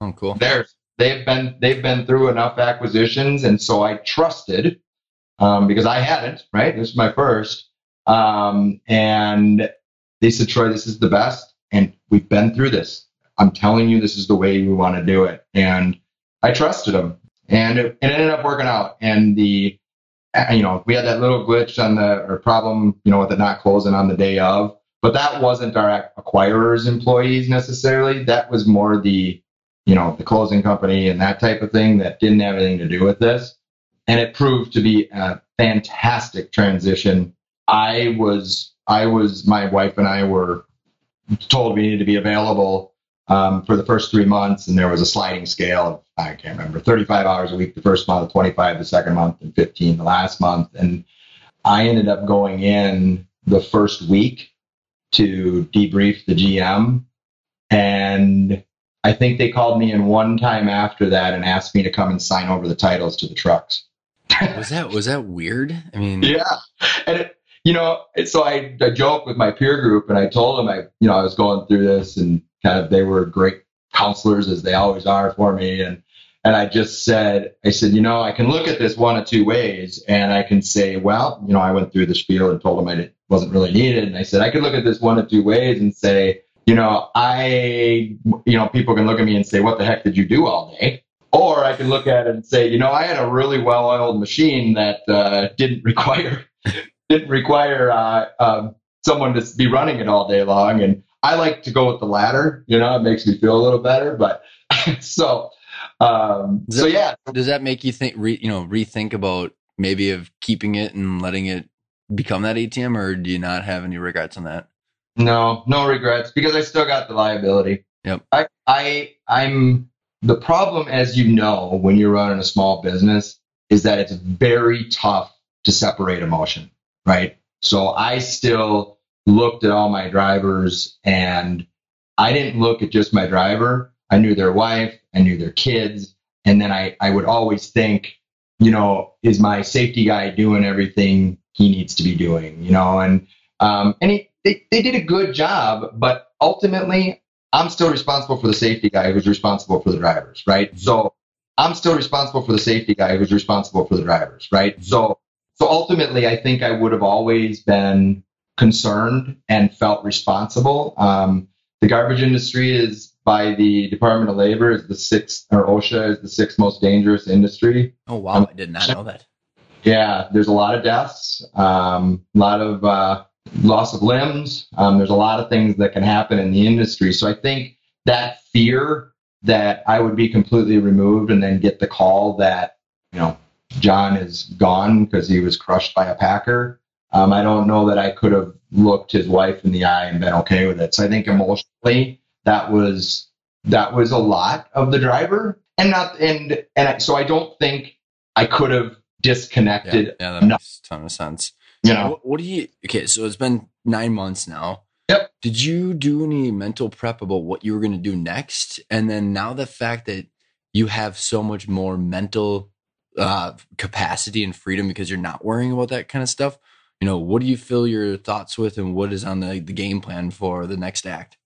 Oh, cool. theirs. They've been they've been through enough acquisitions, and so I trusted um, because I hadn't. Right, this is my first, um, and they said, "Troy, this is the best, and we've been through this. I'm telling you, this is the way we want to do it." And I trusted them, and it, it ended up working out. And the you know we had that little glitch on the or problem, you know, with it not closing on the day of. But that wasn't our acquirers' employees necessarily. That was more the you know, the closing company and that type of thing that didn't have anything to do with this. And it proved to be a fantastic transition. I was, I was, my wife and I were told we needed to be available um, for the first three months, and there was a sliding scale of I can't remember 35 hours a week the first month, 25 the second month, and 15 the last month. And I ended up going in the first week to debrief the GM, and I think they called me in one time after that and asked me to come and sign over the titles to the trucks. was that was that weird? I mean, yeah, and it, you know, so I, I joke with my peer group and I told them I, you know, I was going through this and kind of they were great counselors as they always are for me. And, and I just said, I said, you know, I can look at this one of two ways and I can say, well, you know, I went through the spiel and told them I wasn't really needed. And I said, I could look at this one of two ways and say, you know, I, you know, people can look at me and say, what the heck did you do all day? Or I can look at it and say, you know, I had a really well oiled machine that uh, didn't require didn't require uh, um, someone to be running it all day long. And I like to go with the latter. You know, it makes me feel a little better. But so, um, so that, yeah. Does that make you think? Re, you know, rethink about maybe of keeping it and letting it become that ATM, or do you not have any regrets on that? No, no regrets because I still got the liability. Yep. I, I, I'm the problem, as you know, when you're running a small business, is that it's very tough to separate emotion right? So I still looked at all my drivers and I didn't look at just my driver. I knew their wife, I knew their kids. And then I, I would always think, you know, is my safety guy doing everything he needs to be doing, you know? And, um, and he, they, they did a good job, but ultimately I'm still responsible for the safety guy who's responsible for the drivers, right? So I'm still responsible for the safety guy who's responsible for the drivers, right? So so ultimately, I think I would have always been concerned and felt responsible. Um, the garbage industry is by the Department of Labor is the sixth, or OSHA is the sixth most dangerous industry. Oh wow, um, I did not know that. Yeah, there's a lot of deaths, um, a lot of uh, loss of limbs. Um, there's a lot of things that can happen in the industry. So I think that fear that I would be completely removed and then get the call that you know John is gone because he was crushed by a Packer. Um, I don't know that I could have looked his wife in the eye and been okay with it. So I think emotionally that was that was a lot of the driver, and not and and so I don't think I could have disconnected. Yeah, yeah that enough. makes a ton of sense. You know, what, what do you? Okay, so it's been nine months now. Yep. Did you do any mental prep about what you were going to do next? And then now the fact that you have so much more mental uh, capacity and freedom because you're not worrying about that kind of stuff. You know, what do you fill your thoughts with, and what is on the, the game plan for the next act?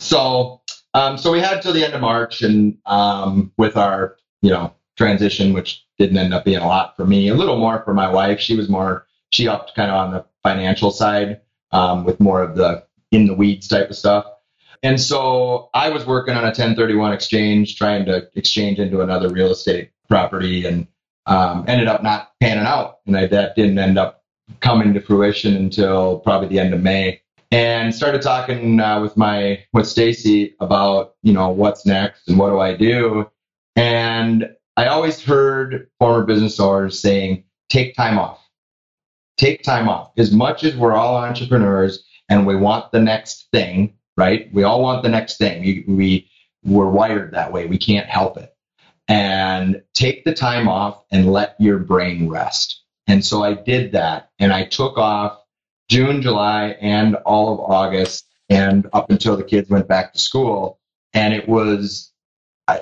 So, um, so we had till the end of March, and um, with our you know transition, which didn't end up being a lot for me, a little more for my wife. She was more she upped kind of on the financial side um, with more of the in the weeds type of stuff. And so I was working on a 1031 exchange, trying to exchange into another real estate property, and um, ended up not panning out, and I, that didn't end up coming to fruition until probably the end of May. And started talking uh, with my with Stacy about you know what's next and what do I do. And I always heard former business owners saying, take time off. Take time off. As much as we're all entrepreneurs and we want the next thing, right? We all want the next thing. We, we we're wired that way. We can't help it and take the time off and let your brain rest. And so I did that and I took off June, July, and all of August and up until the kids went back to school. And it was,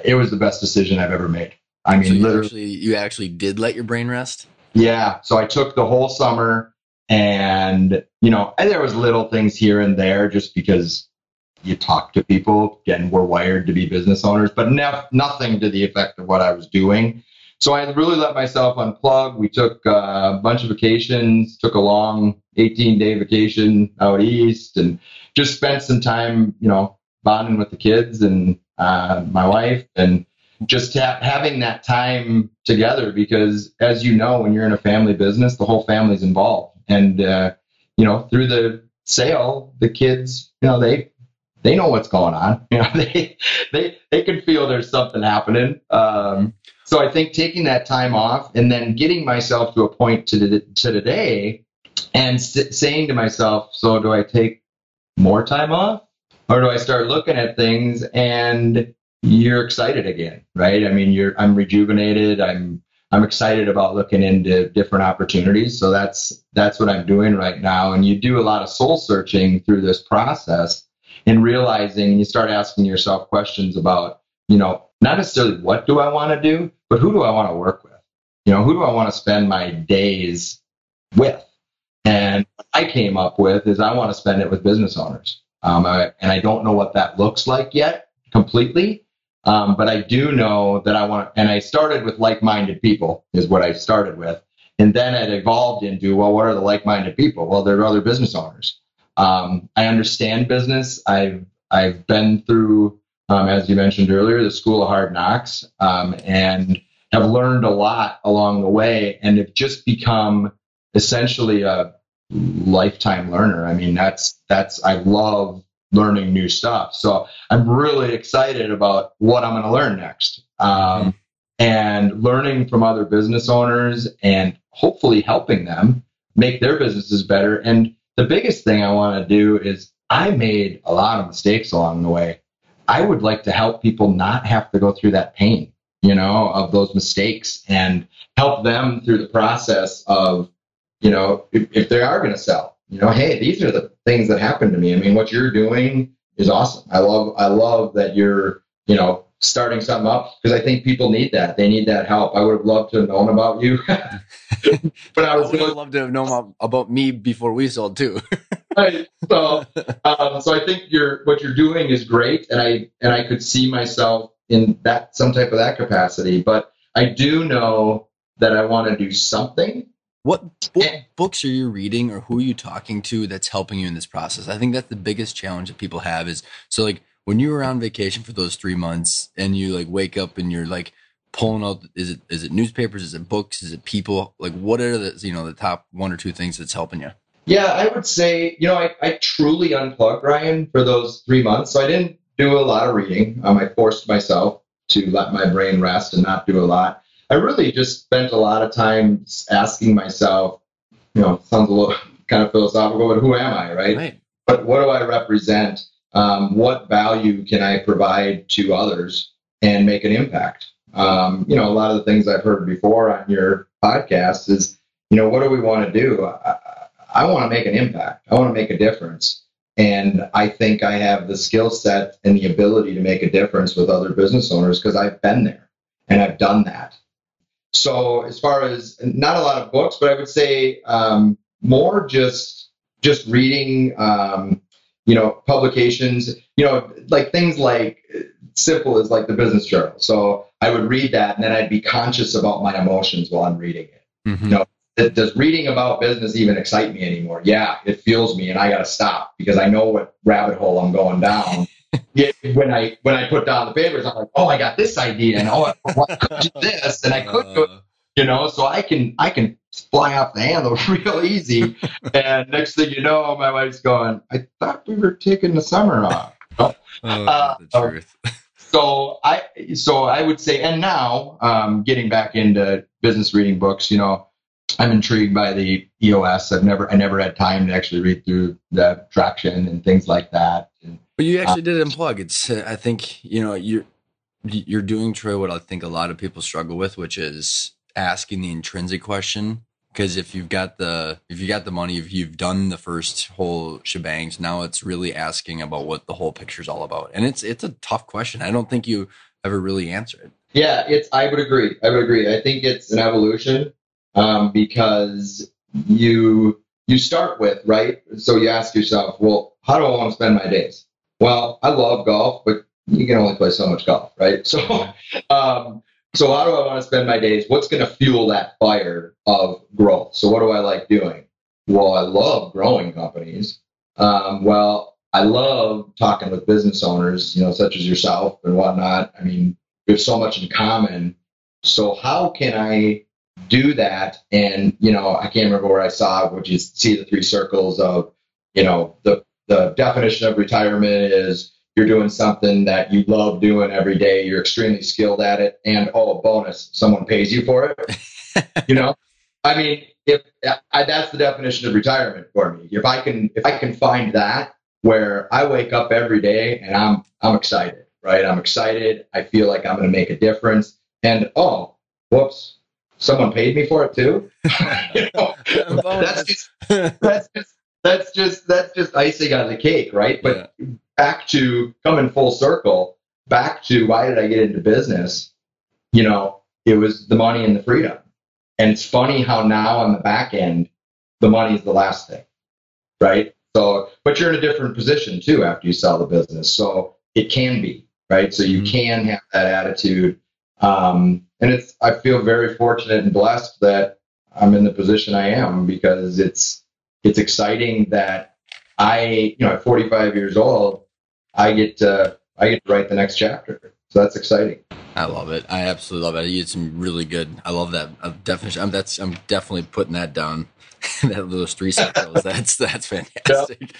it was the best decision I've ever made. I mean, so you literally, actually, you actually did let your brain rest. Yeah. So I took the whole summer and, you know, and there was little things here and there just because you talk to people. Again, we're wired to be business owners, but nothing to the effect of what I was doing. So I really let myself unplug. We took uh, a bunch of vacations, took a long 18 day vacation out east, and just spent some time, you know, bonding with the kids and uh, my wife, and just ha- having that time together. Because as you know, when you're in a family business, the whole family's involved, and uh, you know, through the sale, the kids, you know, they they know what's going on. You know, they they they can feel there's something happening. Um, so I think taking that time off and then getting myself to a point to the, to today, and saying to myself, so do I take more time off, or do I start looking at things and you're excited again, right? I mean, you're I'm rejuvenated. I'm I'm excited about looking into different opportunities. So that's that's what I'm doing right now. And you do a lot of soul searching through this process and realizing and you start asking yourself questions about, you know, not necessarily what do I want to do, but who do I want to work with? You know, who do I want to spend my days with? And I came up with is I want to spend it with business owners. Um, I, and I don't know what that looks like yet completely. Um, but I do know that I want, and I started with like-minded people is what I started with, and then it evolved into well, what are the like-minded people? Well, they're other business owners. Um, I understand business. I've I've been through, um, as you mentioned earlier, the School of Hard Knocks, um, and have learned a lot along the way, and have just become essentially a lifetime learner. I mean, that's that's I love learning new stuff. So I'm really excited about what I'm going to learn next. Um, and learning from other business owners and hopefully helping them make their businesses better. And the biggest thing I want to do is I made a lot of mistakes along the way. I would like to help people not have to go through that pain, you know, of those mistakes and help them through the process of, you know, if, if they are going to sell, you know, hey, these are the things that happened to me. I mean, what you're doing is awesome. I love, I love that you're, you know, starting something up because I think people need that. They need that help. I would have loved to have known about you, but I I would love to have known about me before we sold too. right. So, um, so I think you're what you're doing is great, and I and I could see myself in that some type of that capacity. But I do know that I want to do something what, what books are you reading or who are you talking to that's helping you in this process? I think that's the biggest challenge that people have is so like when you were on vacation for those three months and you like wake up and you're like pulling out is it is it newspapers, is it books, is it people? Like what are the you know the top one or two things that's helping you? Yeah, I would say, you know, I, I truly unplugged Ryan for those three months. So I didn't do a lot of reading. Um, I forced myself to let my brain rest and not do a lot. I really just spent a lot of time asking myself, you know, sounds a little kind of philosophical, but who am I, right? right. But what do I represent? Um, what value can I provide to others and make an impact? Um, you know, a lot of the things I've heard before on your podcast is, you know, what do we want to do? I, I want to make an impact. I want to make a difference. And I think I have the skill set and the ability to make a difference with other business owners because I've been there and I've done that. So as far as not a lot of books, but I would say um, more just just reading, um, you know, publications, you know, like things like simple as like the business journal. So I would read that, and then I'd be conscious about my emotions while I'm reading it. Mm-hmm. You know, does reading about business even excite me anymore? Yeah, it fuels me, and I got to stop because I know what rabbit hole I'm going down. yeah, when I when I put down the papers, I'm like, oh, I got this idea, and oh, I could do this, and I could do, uh. You know, so I can I can fly off the handle real easy. and next thing you know, my wife's going, I thought we were taking the summer off. Oh, uh, the truth. so I so I would say, and now um, getting back into business reading books, you know, I'm intrigued by the EOS. I've never I never had time to actually read through the traction and things like that. And, but you actually uh, did unplug. It's uh, I think you know you're you're doing Troy what I think a lot of people struggle with, which is asking the intrinsic question. Because if you've got the if you got the money, if you've done the first whole shebangs, now it's really asking about what the whole picture's all about, and it's it's a tough question. I don't think you ever really answer it. Yeah, it's. I would agree. I would agree. I think it's an evolution um, because you you start with right. So you ask yourself, well, how do I want to spend my days? Well, I love golf, but you can only play so much golf, right? So, um, so how do I want to spend my days? What's going to fuel that fire of growth? So, what do I like doing? Well, I love growing companies. Um, well, I love talking with business owners, you know, such as yourself and whatnot. I mean, we have so much in common. So, how can I do that. And, you know, I can't remember where I saw, it, would you see the three circles of, you know, the, the definition of retirement is you're doing something that you love doing every day. You're extremely skilled at it. And, oh, bonus, someone pays you for it. you know, I mean, if I, that's the definition of retirement for me. If I can, if I can find that where I wake up every day and I'm, I'm excited, right? I'm excited. I feel like I'm going to make a difference. And, oh, whoops, someone paid me for it too. you know, that's just that's just that's just that's just icing on the cake, right? But yeah. Back to coming full circle, back to why did I get into business? You know, it was the money and the freedom. And it's funny how now on the back end, the money is the last thing, right? So, but you're in a different position too after you sell the business. So it can be, right? So you mm-hmm. can have that attitude. Um, and it's, I feel very fortunate and blessed that I'm in the position I am because it's, it's exciting that I, you know, at 45 years old, I get to, I get to write the next chapter. So that's exciting. I love it. I absolutely love it. You did some really good. I love that I'm definitely. I'm that's. I'm definitely putting that down. that those three circles. that's that's fantastic. Yep.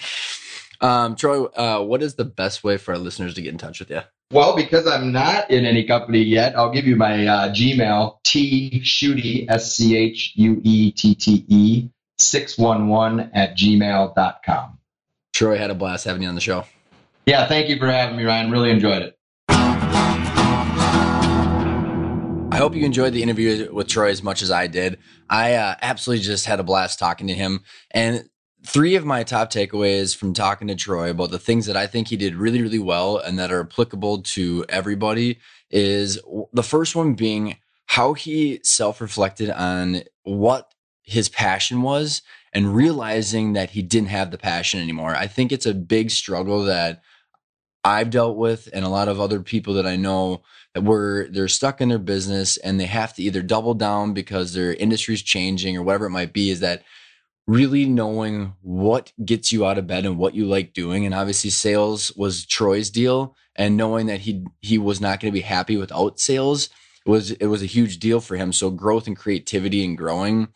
Um, Troy, uh, what is the best way for our listeners to get in touch with you? Well, because I'm not in any company yet, I'll give you my uh, Gmail, T Schuette, S C H U E T T E, 611 at gmail.com. Troy had a blast having you on the show. Yeah, thank you for having me, Ryan. Really enjoyed it. I hope you enjoyed the interview with Troy as much as I did. I uh, absolutely just had a blast talking to him. And three of my top takeaways from talking to Troy about the things that I think he did really, really well and that are applicable to everybody is the first one being how he self reflected on what his passion was and realizing that he didn't have the passion anymore. I think it's a big struggle that I've dealt with and a lot of other people that I know that were they're stuck in their business and they have to either double down because their industry is changing or whatever it might be is that really knowing what gets you out of bed and what you like doing. And obviously sales was Troy's deal and knowing that he he was not going to be happy without sales was it was a huge deal for him. So growth and creativity and growing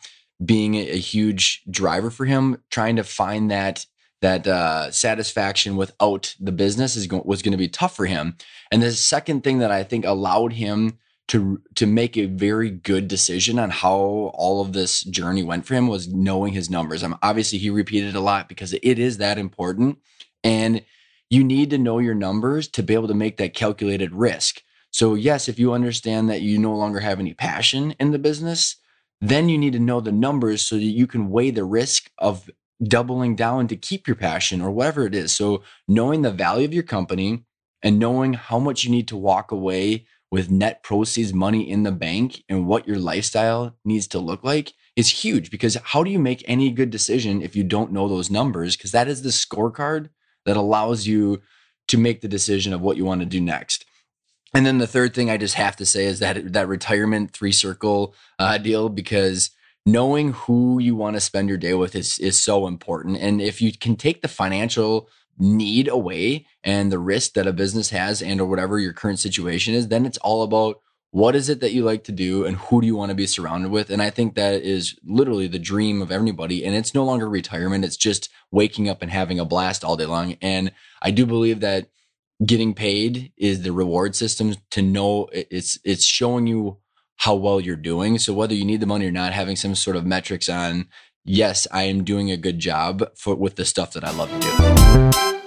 being a huge driver for him trying to find that that uh, satisfaction without the business is go- was going to be tough for him. And the second thing that I think allowed him to to make a very good decision on how all of this journey went for him was knowing his numbers. I'm obviously he repeated a lot because it is that important, and you need to know your numbers to be able to make that calculated risk. So yes, if you understand that you no longer have any passion in the business, then you need to know the numbers so that you can weigh the risk of doubling down to keep your passion or whatever it is. So knowing the value of your company and knowing how much you need to walk away with net proceeds money in the bank and what your lifestyle needs to look like is huge because how do you make any good decision if you don't know those numbers because that is the scorecard that allows you to make the decision of what you want to do next and then the third thing i just have to say is that that retirement three circle uh, deal because knowing who you want to spend your day with is is so important. And if you can take the financial need away and the risk that a business has and or whatever your current situation is, then it's all about what is it that you like to do and who do you want to be surrounded with and i think that is literally the dream of everybody and it's no longer retirement it's just waking up and having a blast all day long and i do believe that getting paid is the reward system to know it's it's showing you how well you're doing. So whether you need the money or not, having some sort of metrics on, yes, I am doing a good job for with the stuff that I love to do.